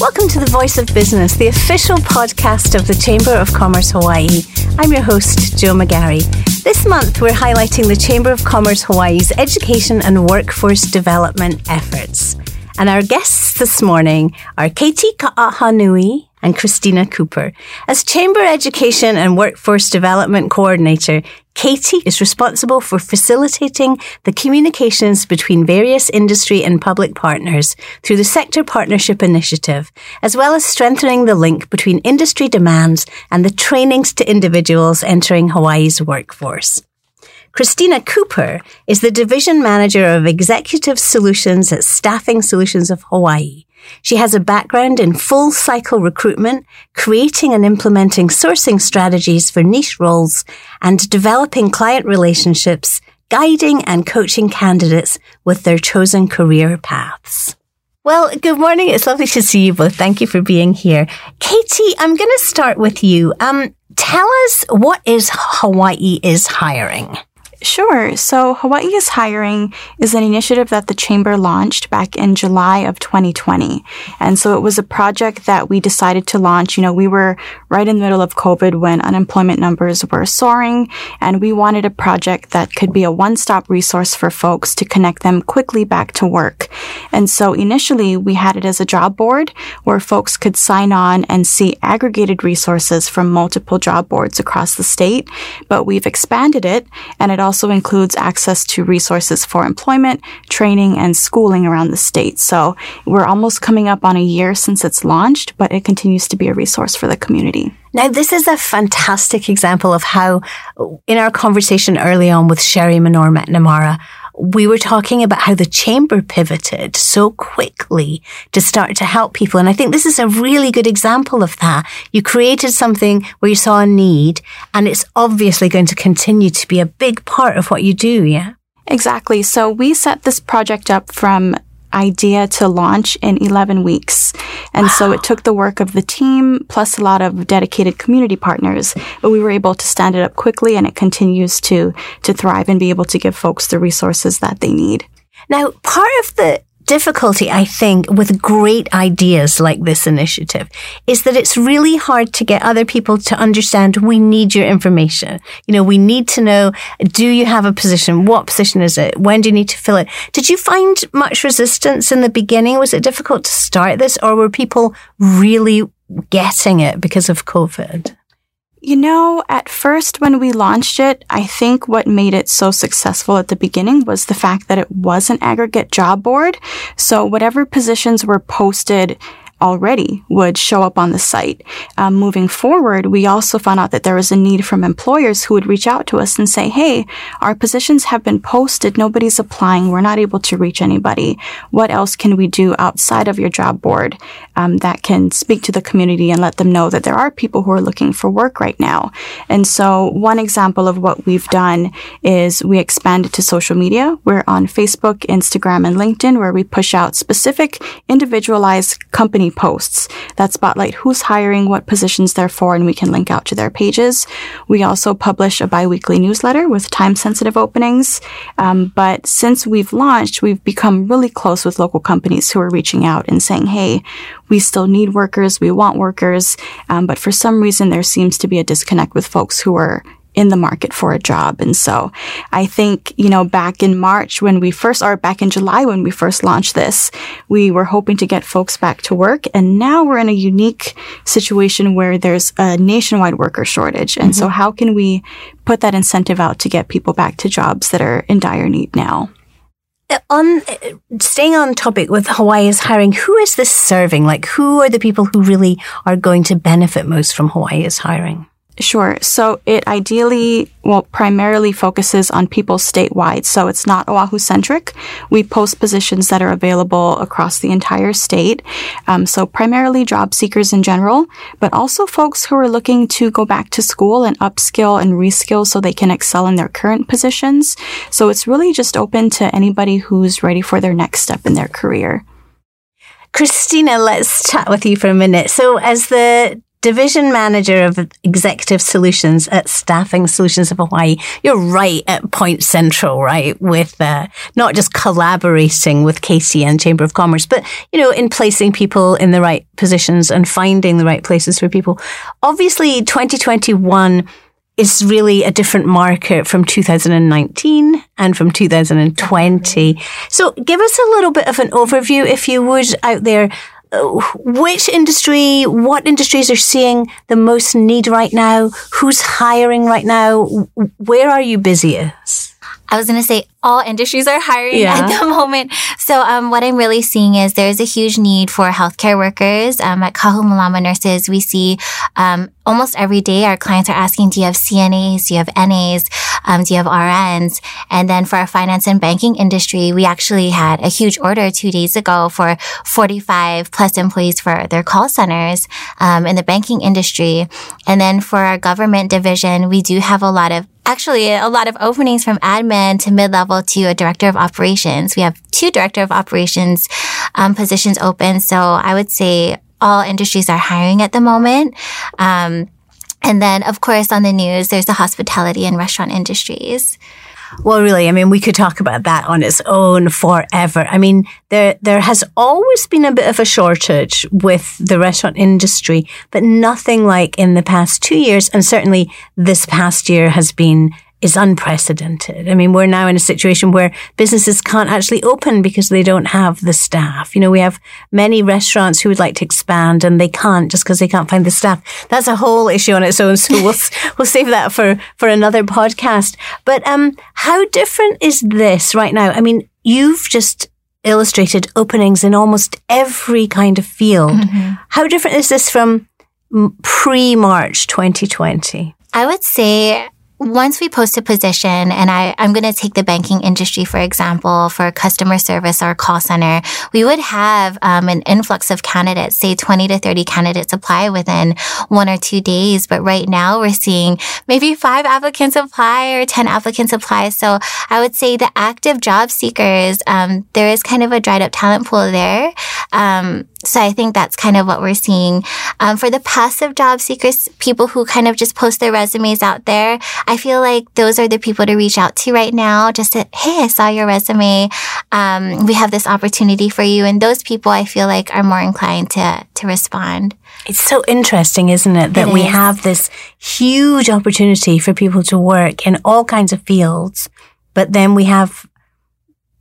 Welcome to the Voice of Business, the official podcast of the Chamber of Commerce Hawaii. I'm your host, Jo McGarry. This month, we're highlighting the Chamber of Commerce Hawaii's education and workforce development efforts. And our guests this morning are Katie Ka'ahanui and Christina Cooper. As Chamber Education and Workforce Development Coordinator, Katie is responsible for facilitating the communications between various industry and public partners through the Sector Partnership Initiative, as well as strengthening the link between industry demands and the trainings to individuals entering Hawaii's workforce. Christina Cooper is the Division Manager of Executive Solutions at Staffing Solutions of Hawaii. She has a background in full cycle recruitment, creating and implementing sourcing strategies for niche roles, and developing client relationships, guiding and coaching candidates with their chosen career paths. Well, good morning. It's lovely to see you both. Thank you for being here. Katie, I'm going to start with you. Um, tell us what is Hawaii is hiring? Sure. So Hawaii is Hiring is an initiative that the Chamber launched back in July of 2020. And so it was a project that we decided to launch. You know, we were right in the middle of COVID when unemployment numbers were soaring and we wanted a project that could be a one-stop resource for folks to connect them quickly back to work. And so initially we had it as a job board where folks could sign on and see aggregated resources from multiple job boards across the state. But we've expanded it and it also also includes access to resources for employment, training, and schooling around the state. So we're almost coming up on a year since it's launched, but it continues to be a resource for the community. Now, this is a fantastic example of how, in our conversation early on with Sherry Menor McNamara, we were talking about how the chamber pivoted so quickly to start to help people. And I think this is a really good example of that. You created something where you saw a need and it's obviously going to continue to be a big part of what you do. Yeah. Exactly. So we set this project up from idea to launch in 11 weeks. And wow. so it took the work of the team plus a lot of dedicated community partners, but we were able to stand it up quickly and it continues to, to thrive and be able to give folks the resources that they need. Now, part of the difficulty, I think, with great ideas like this initiative is that it's really hard to get other people to understand we need your information. You know, we need to know, do you have a position? What position is it? When do you need to fill it? Did you find much resistance in the beginning? Was it difficult to start this or were people really getting it because of COVID? You know, at first when we launched it, I think what made it so successful at the beginning was the fact that it was an aggregate job board. So whatever positions were posted already would show up on the site. Um, moving forward, we also found out that there was a need from employers who would reach out to us and say, Hey, our positions have been posted. Nobody's applying. We're not able to reach anybody. What else can we do outside of your job board um, that can speak to the community and let them know that there are people who are looking for work right now? And so one example of what we've done is we expanded to social media. We're on Facebook, Instagram, and LinkedIn where we push out specific individualized company posts that spotlight who's hiring, what positions they're for, and we can link out to their pages. We also publish a biweekly newsletter with time sensitive openings. Um, but since we've launched, we've become really close with local companies who are reaching out and saying, Hey, we still need workers. We want workers. Um, but for some reason, there seems to be a disconnect with folks who are in the market for a job. And so I think, you know, back in March when we first, or back in July when we first launched this, we were hoping to get folks back to work. And now we're in a unique situation where there's a nationwide worker shortage. And mm-hmm. so how can we put that incentive out to get people back to jobs that are in dire need now? On staying on topic with Hawaii's hiring, who is this serving? Like, who are the people who really are going to benefit most from Hawaii's hiring? Sure. So it ideally, well, primarily focuses on people statewide. So it's not Oahu centric. We post positions that are available across the entire state. Um, so primarily job seekers in general, but also folks who are looking to go back to school and upskill and reskill so they can excel in their current positions. So it's really just open to anybody who's ready for their next step in their career. Christina, let's chat with you for a minute. So as the division manager of executive solutions at Staffing Solutions of Hawaii. You're right at Point Central, right? With uh, not just collaborating with KC and Chamber of Commerce, but you know, in placing people in the right positions and finding the right places for people. Obviously, 2021 is really a different market from 2019 and from 2020. So give us a little bit of an overview, if you would, out there which industry, what industries are seeing the most need right now? Who's hiring right now? Where are you busiest? I was going to say all industries are hiring yeah. at the moment. So, um, what I'm really seeing is there's a huge need for healthcare workers. Um, at Kahu Malama Nurses, we see, um, almost every day our clients are asking, do you have CNAs? Do you have NAs? Um, do you have RNs? And then for our finance and banking industry, we actually had a huge order two days ago for 45 plus employees for their call centers, um, in the banking industry. And then for our government division, we do have a lot of actually a lot of openings from admin to mid-level to a director of operations. We have two director of operations um, positions open. So I would say all industries are hiring at the moment. Um, and then, of course, on the news, there's the hospitality and restaurant industries. Well, really, I mean, we could talk about that on its own forever. I mean, there, there has always been a bit of a shortage with the restaurant industry, but nothing like in the past two years. And certainly this past year has been is unprecedented. I mean, we're now in a situation where businesses can't actually open because they don't have the staff. You know, we have many restaurants who would like to expand and they can't just because they can't find the staff. That's a whole issue on its own. So we'll, we'll save that for, for another podcast. But, um, how different is this right now? I mean, you've just illustrated openings in almost every kind of field. Mm-hmm. How different is this from pre March 2020? I would say once we post a position, and I, I'm going to take the banking industry, for example, for customer service or call center, we would have um, an influx of candidates, say 20 to 30 candidates apply within one or two days. But right now we're seeing maybe five applicants apply or 10 applicants apply. So I would say the active job seekers, um, there is kind of a dried up talent pool there. Um, so I think that's kind of what we're seeing. Um, for the passive job seekers, people who kind of just post their resumes out there, I feel like those are the people to reach out to right now. Just to, hey, I saw your resume. Um, we have this opportunity for you. And those people I feel like are more inclined to, to respond. It's so interesting, isn't it? That it we have this huge opportunity for people to work in all kinds of fields. But then we have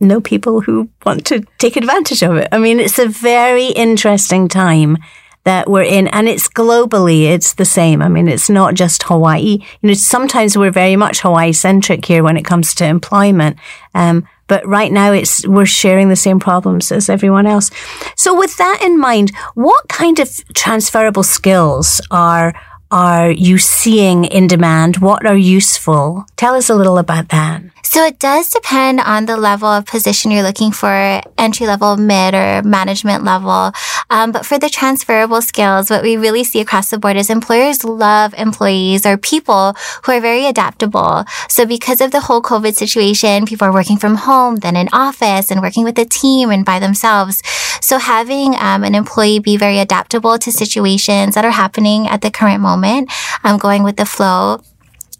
know people who want to take advantage of it. I mean, it's a very interesting time that we're in and it's globally, it's the same. I mean, it's not just Hawaii. You know, sometimes we're very much Hawaii centric here when it comes to employment. Um, but right now it's, we're sharing the same problems as everyone else. So with that in mind, what kind of transferable skills are, are you seeing in demand? What are useful? Tell us a little about that. So it does depend on the level of position you're looking for, entry level, mid, or management level. Um, but for the transferable skills, what we really see across the board is employers love employees or people who are very adaptable. So because of the whole COVID situation, people are working from home, then in office, and working with a team and by themselves. So having um, an employee be very adaptable to situations that are happening at the current moment, um, going with the flow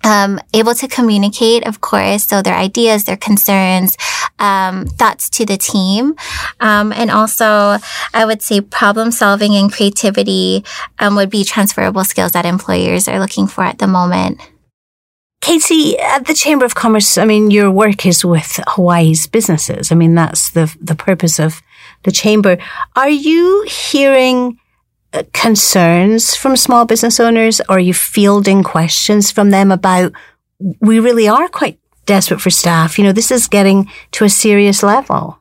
um, able to communicate, of course, so their ideas, their concerns, um, thoughts to the team, um, and also I would say problem solving and creativity um, would be transferable skills that employers are looking for at the moment. Katie, at the Chamber of Commerce, I mean, your work is with Hawaii's businesses. I mean, that's the the purpose of the chamber. Are you hearing concerns from small business owners? Or are you fielding questions from them about, we really are quite desperate for staff? You know, this is getting to a serious level.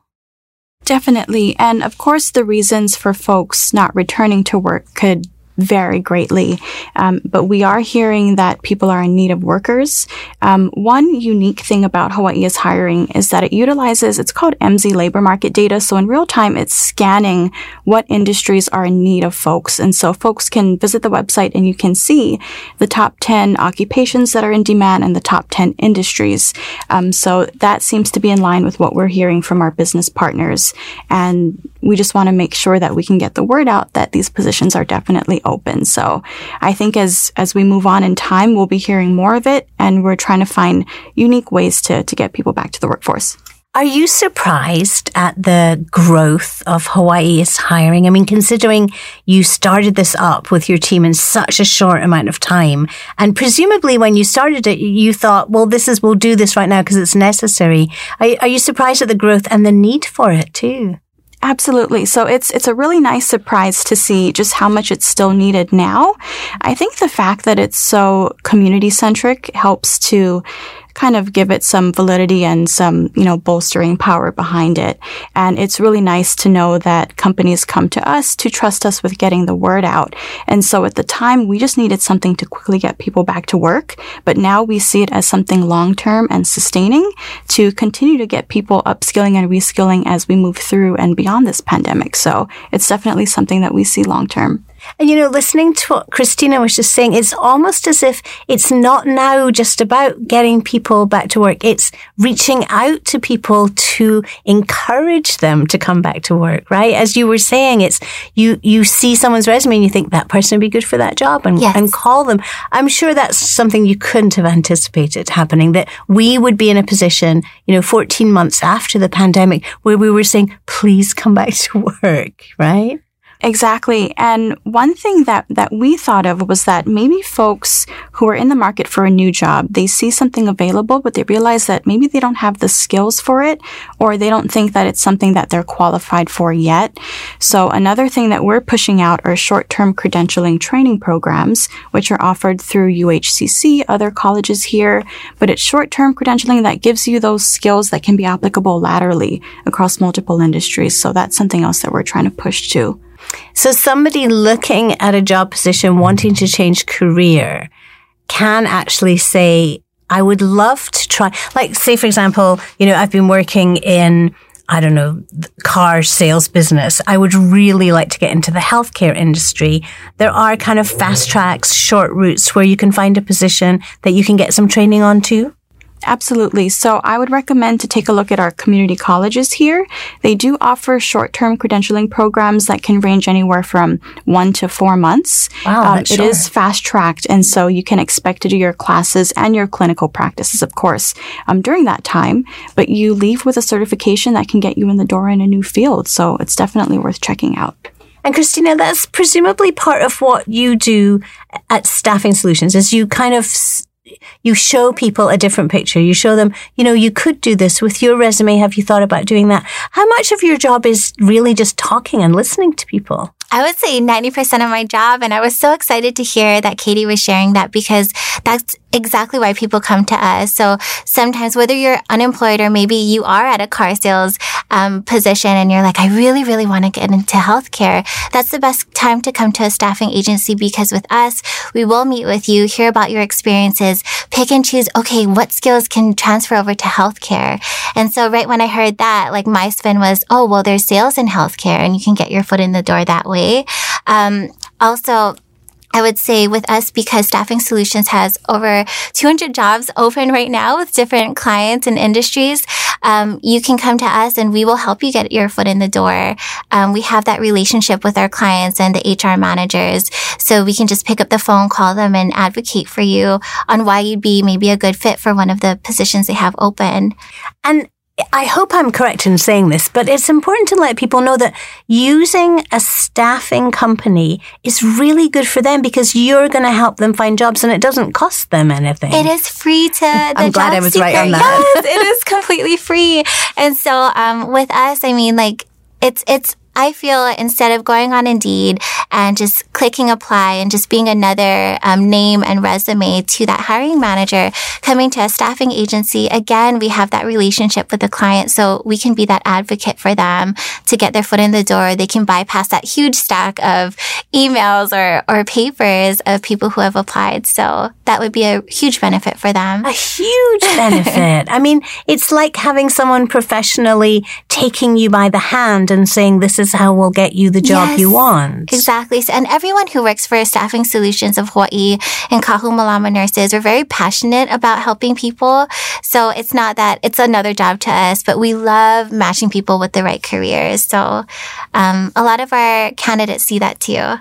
Definitely. And of course, the reasons for folks not returning to work could vary greatly. Um, but we are hearing that people are in need of workers. Um, one unique thing about Hawaii's hiring is that it utilizes, it's called Emsi labor market data. So in real time, it's scanning what industries are in need of folks. And so folks can visit the website and you can see the top 10 occupations that are in demand and the top 10 industries. Um, so that seems to be in line with what we're hearing from our business partners. And we just want to make sure that we can get the word out that these positions are definitely open. So I think as, as we move on in time, we'll be hearing more of it and we're trying to find unique ways to, to get people back to the workforce. Are you surprised at the growth of Hawaii's hiring? I mean, considering you started this up with your team in such a short amount of time, and presumably when you started it, you thought, well, this is, we'll do this right now because it's necessary. Are, are you surprised at the growth and the need for it too? Absolutely. So it's it's a really nice surprise to see just how much it's still needed now. I think the fact that it's so community centric helps to kind of give it some validity and some, you know, bolstering power behind it. And it's really nice to know that companies come to us to trust us with getting the word out. And so at the time, we just needed something to quickly get people back to work. But now we see it as something long term and sustaining to continue to get people upskilling and reskilling as we move through and beyond this pandemic. So it's definitely something that we see long term. And you know, listening to what Christina was just saying, it's almost as if it's not now just about getting people back to work. It's reaching out to people to encourage them to come back to work, right? As you were saying, it's you, you see someone's resume and you think that person would be good for that job and, yes. and call them. I'm sure that's something you couldn't have anticipated happening, that we would be in a position, you know, 14 months after the pandemic where we were saying, please come back to work, right? Exactly. And one thing that, that we thought of was that maybe folks who are in the market for a new job, they see something available, but they realize that maybe they don't have the skills for it, or they don't think that it's something that they're qualified for yet. So another thing that we're pushing out are short-term credentialing training programs, which are offered through UHCC, other colleges here, but it's short-term credentialing that gives you those skills that can be applicable laterally across multiple industries. So that's something else that we're trying to push to. So somebody looking at a job position wanting to change career can actually say, I would love to try, like say, for example, you know, I've been working in, I don't know, car sales business. I would really like to get into the healthcare industry. There are kind of fast tracks, short routes where you can find a position that you can get some training on too. Absolutely. So I would recommend to take a look at our community colleges here. They do offer short-term credentialing programs that can range anywhere from one to four months. Wow, um, it is fast-tracked, and so you can expect to do your classes and your clinical practices, of course, um, during that time. But you leave with a certification that can get you in the door in a new field. So it's definitely worth checking out. And Christina, that's presumably part of what you do at Staffing Solutions, is you kind of you show people a different picture. You show them, you know, you could do this with your resume. Have you thought about doing that? How much of your job is really just talking and listening to people? I would say 90% of my job. And I was so excited to hear that Katie was sharing that because that's exactly why people come to us. So sometimes whether you're unemployed or maybe you are at a car sales um, position and you're like, I really, really want to get into healthcare, that's the best time to come to a staffing agency because with us, we will meet with you, hear about your experiences, pick and choose, okay, what skills can transfer over to healthcare? And so right when I heard that, like my spin was, oh, well, there's sales in healthcare and you can get your foot in the door that way. Um, also, I would say with us, because Staffing Solutions has over 200 jobs open right now with different clients and industries, um, you can come to us and we will help you get your foot in the door. Um, we have that relationship with our clients and the HR managers. So we can just pick up the phone, call them and advocate for you on why you'd be maybe a good fit for one of the positions they have open. And I hope I'm correct in saying this, but it's important to let people know that using a staffing company is really good for them because you're going to help them find jobs and it doesn't cost them anything. It is free to I'm glad I was seeker. right on that. Yes, it is completely free. And so, um, with us, I mean, like, it's, it's I feel instead of going on Indeed and just clicking apply and just being another um, name and resume to that hiring manager, coming to a staffing agency, again, we have that relationship with the client. So we can be that advocate for them to get their foot in the door. They can bypass that huge stack of emails or, or papers of people who have applied. So that would be a huge benefit for them. A huge benefit. I mean, it's like having someone professionally taking you by the hand and saying, this is is how we'll get you the job yes, you want. Exactly. And everyone who works for Staffing Solutions of Hawaii and Kahu Malama nurses are very passionate about helping people. So it's not that it's another job to us, but we love matching people with the right careers. So um, a lot of our candidates see that too.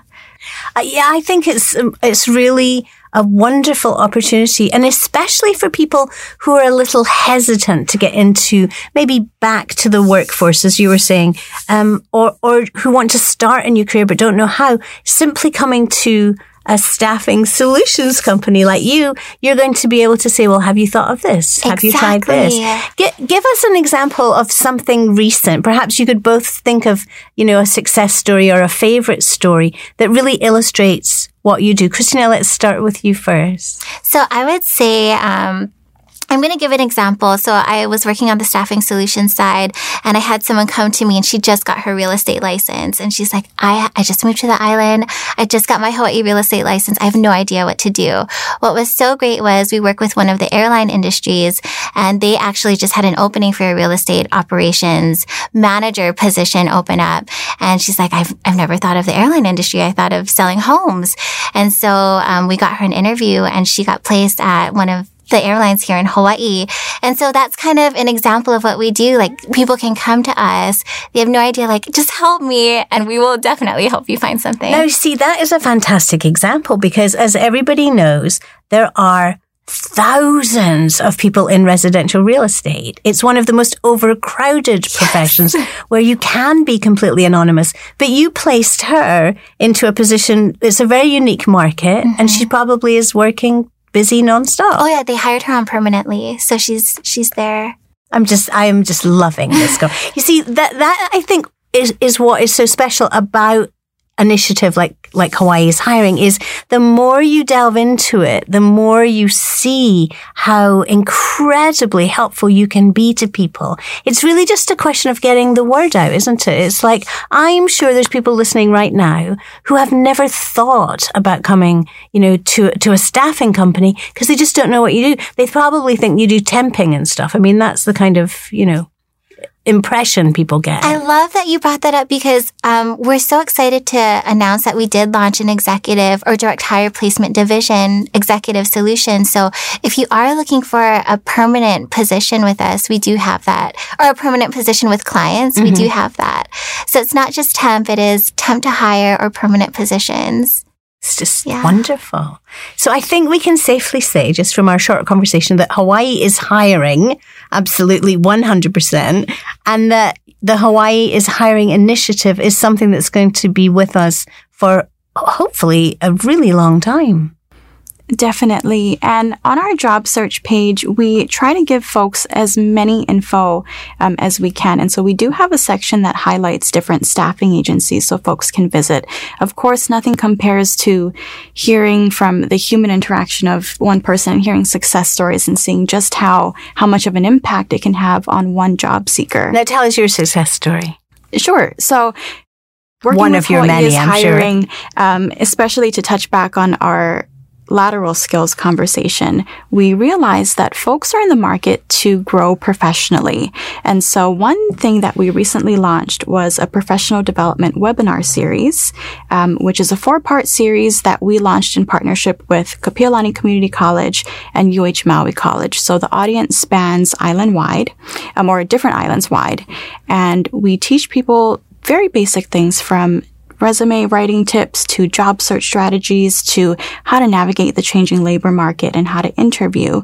Uh, yeah, I think it's um, it's really a wonderful opportunity, and especially for people who are a little hesitant to get into maybe back to the workforce, as you were saying, um, or or who want to start a new career but don't know how. Simply coming to a staffing solutions company like you, you're going to be able to say, well, have you thought of this? Exactly. Have you tried this? G- give us an example of something recent. Perhaps you could both think of, you know, a success story or a favorite story that really illustrates what you do. Christina, let's start with you first. So I would say, um, I'm going to give an example. So I was working on the staffing solution side and I had someone come to me and she just got her real estate license. And she's like, I, I just moved to the island. I just got my Hawaii real estate license. I have no idea what to do. What was so great was we work with one of the airline industries and they actually just had an opening for a real estate operations manager position open up. And she's like, I've, I've never thought of the airline industry. I thought of selling homes. And so, um, we got her an interview and she got placed at one of the airlines here in Hawaii. And so that's kind of an example of what we do. Like people can come to us. They have no idea, like, just help me and we will definitely help you find something. Now, see, that is a fantastic example because as everybody knows, there are thousands of people in residential real estate. It's one of the most overcrowded yes. professions where you can be completely anonymous, but you placed her into a position. It's a very unique market mm-hmm. and she probably is working busy nonstop. Oh yeah, they hired her on permanently, so she's she's there. I'm just I am just loving this girl. you see that that I think is is what is so special about initiative like like Hawaii is hiring is the more you delve into it, the more you see how incredibly helpful you can be to people. It's really just a question of getting the word out, isn't it? It's like I'm sure there's people listening right now who have never thought about coming, you know, to to a staffing company because they just don't know what you do. They probably think you do temping and stuff. I mean, that's the kind of, you know, impression people get. I love that you brought that up because um, we're so excited to announce that we did launch an executive or direct hire placement division executive solution. So if you are looking for a permanent position with us, we do have that, or a permanent position with clients, mm-hmm. we do mm-hmm. have that. So it's not just temp; it is temp to hire or permanent positions. It's just yeah. wonderful. So I think we can safely say, just from our short conversation, that Hawaii is hiring absolutely 100% and that the Hawaii is hiring initiative is something that's going to be with us for hopefully a really long time. Definitely. And on our job search page, we try to give folks as many info um, as we can. And so we do have a section that highlights different staffing agencies so folks can visit. Of course, nothing compares to hearing from the human interaction of one person and hearing success stories and seeing just how, how much of an impact it can have on one job seeker. Now tell us your success story. Sure. So one of your many, I'm hiring, sure. Um, especially to touch back on our lateral skills conversation, we realized that folks are in the market to grow professionally. And so one thing that we recently launched was a professional development webinar series, um, which is a four part series that we launched in partnership with Kapiolani Community College and UH Maui College. So the audience spans island wide, um, or different islands wide. And we teach people very basic things from resume writing tips to job search strategies to how to navigate the changing labor market and how to interview.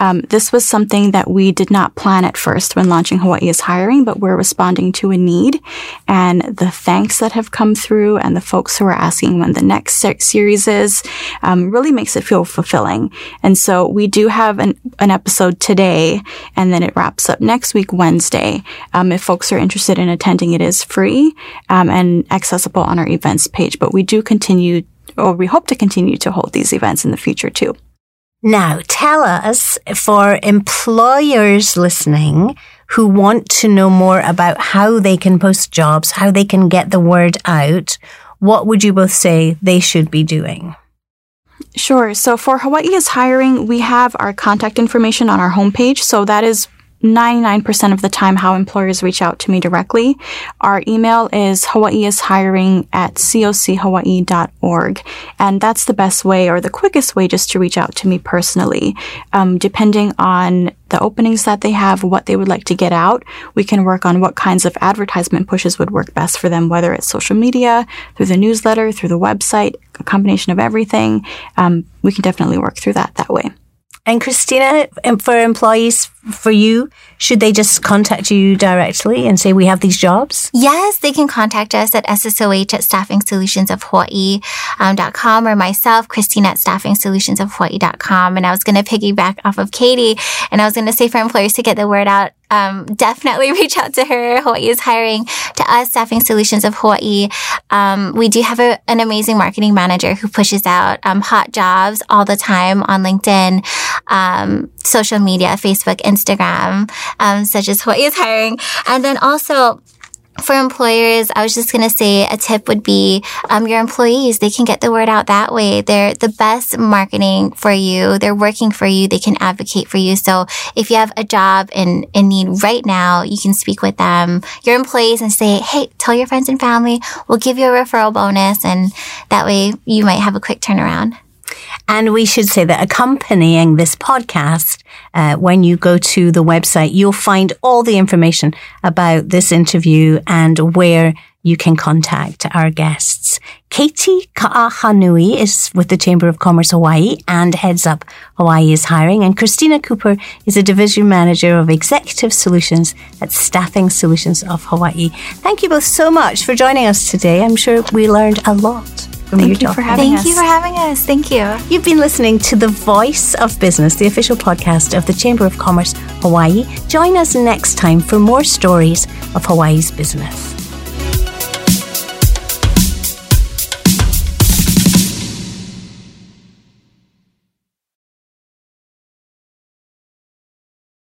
Um, this was something that we did not plan at first when launching Hawaii is hiring, but we're responding to a need and the thanks that have come through and the folks who are asking when the next series is um, really makes it feel fulfilling. And so we do have an, an episode today and then it wraps up next week, Wednesday. Um, if folks are interested in attending, it is free um, and accessible on on our events page, but we do continue, or we hope to continue to hold these events in the future too. Now, tell us for employers listening who want to know more about how they can post jobs, how they can get the word out, what would you both say they should be doing? Sure. So for Hawaii is hiring, we have our contact information on our homepage. So that is 99% of the time how employers reach out to me directly. Our email is hawaiiishiring at cochawaii.org. And that's the best way or the quickest way just to reach out to me personally. Um, depending on the openings that they have, what they would like to get out, we can work on what kinds of advertisement pushes would work best for them, whether it's social media, through the newsletter, through the website, a combination of everything. Um, we can definitely work through that that way. And Christina, for employees, for you, should they just contact you directly and say, we have these jobs? Yes, they can contact us at SSOH at staffing solutions staffingsolutionsofhawaii.com um, or myself, Christina at staffingsolutionsofhawaii.com. And I was going to piggyback off of Katie and I was going to say for employers to get the word out, um, definitely reach out to her. Hawaii is hiring to us, Staffing Solutions of Hawaii. Um, we do have a, an amazing marketing manager who pushes out um, hot jobs all the time on LinkedIn, um, social media, Facebook, Instagram, um, such as Hawaii is hiring. And then also, for employers, I was just going to say a tip would be um, your employees. They can get the word out that way. They're the best marketing for you. They're working for you. They can advocate for you. So if you have a job in, in need right now, you can speak with them, your employees and say, Hey, tell your friends and family. We'll give you a referral bonus. And that way you might have a quick turnaround. And we should say that accompanying this podcast, uh, when you go to the website, you'll find all the information about this interview and where you can contact our guests. Katie Ka'ahanui is with the Chamber of Commerce Hawaii and heads up Hawaii is hiring. And Christina Cooper is a division manager of executive solutions at Staffing Solutions of Hawaii. Thank you both so much for joining us today. I'm sure we learned a lot from Thank you for having Thank us. you for having us. Thank you. You've been listening to The Voice of Business, the official podcast of the Chamber of Commerce Hawaii. Join us next time for more stories of Hawaii's business.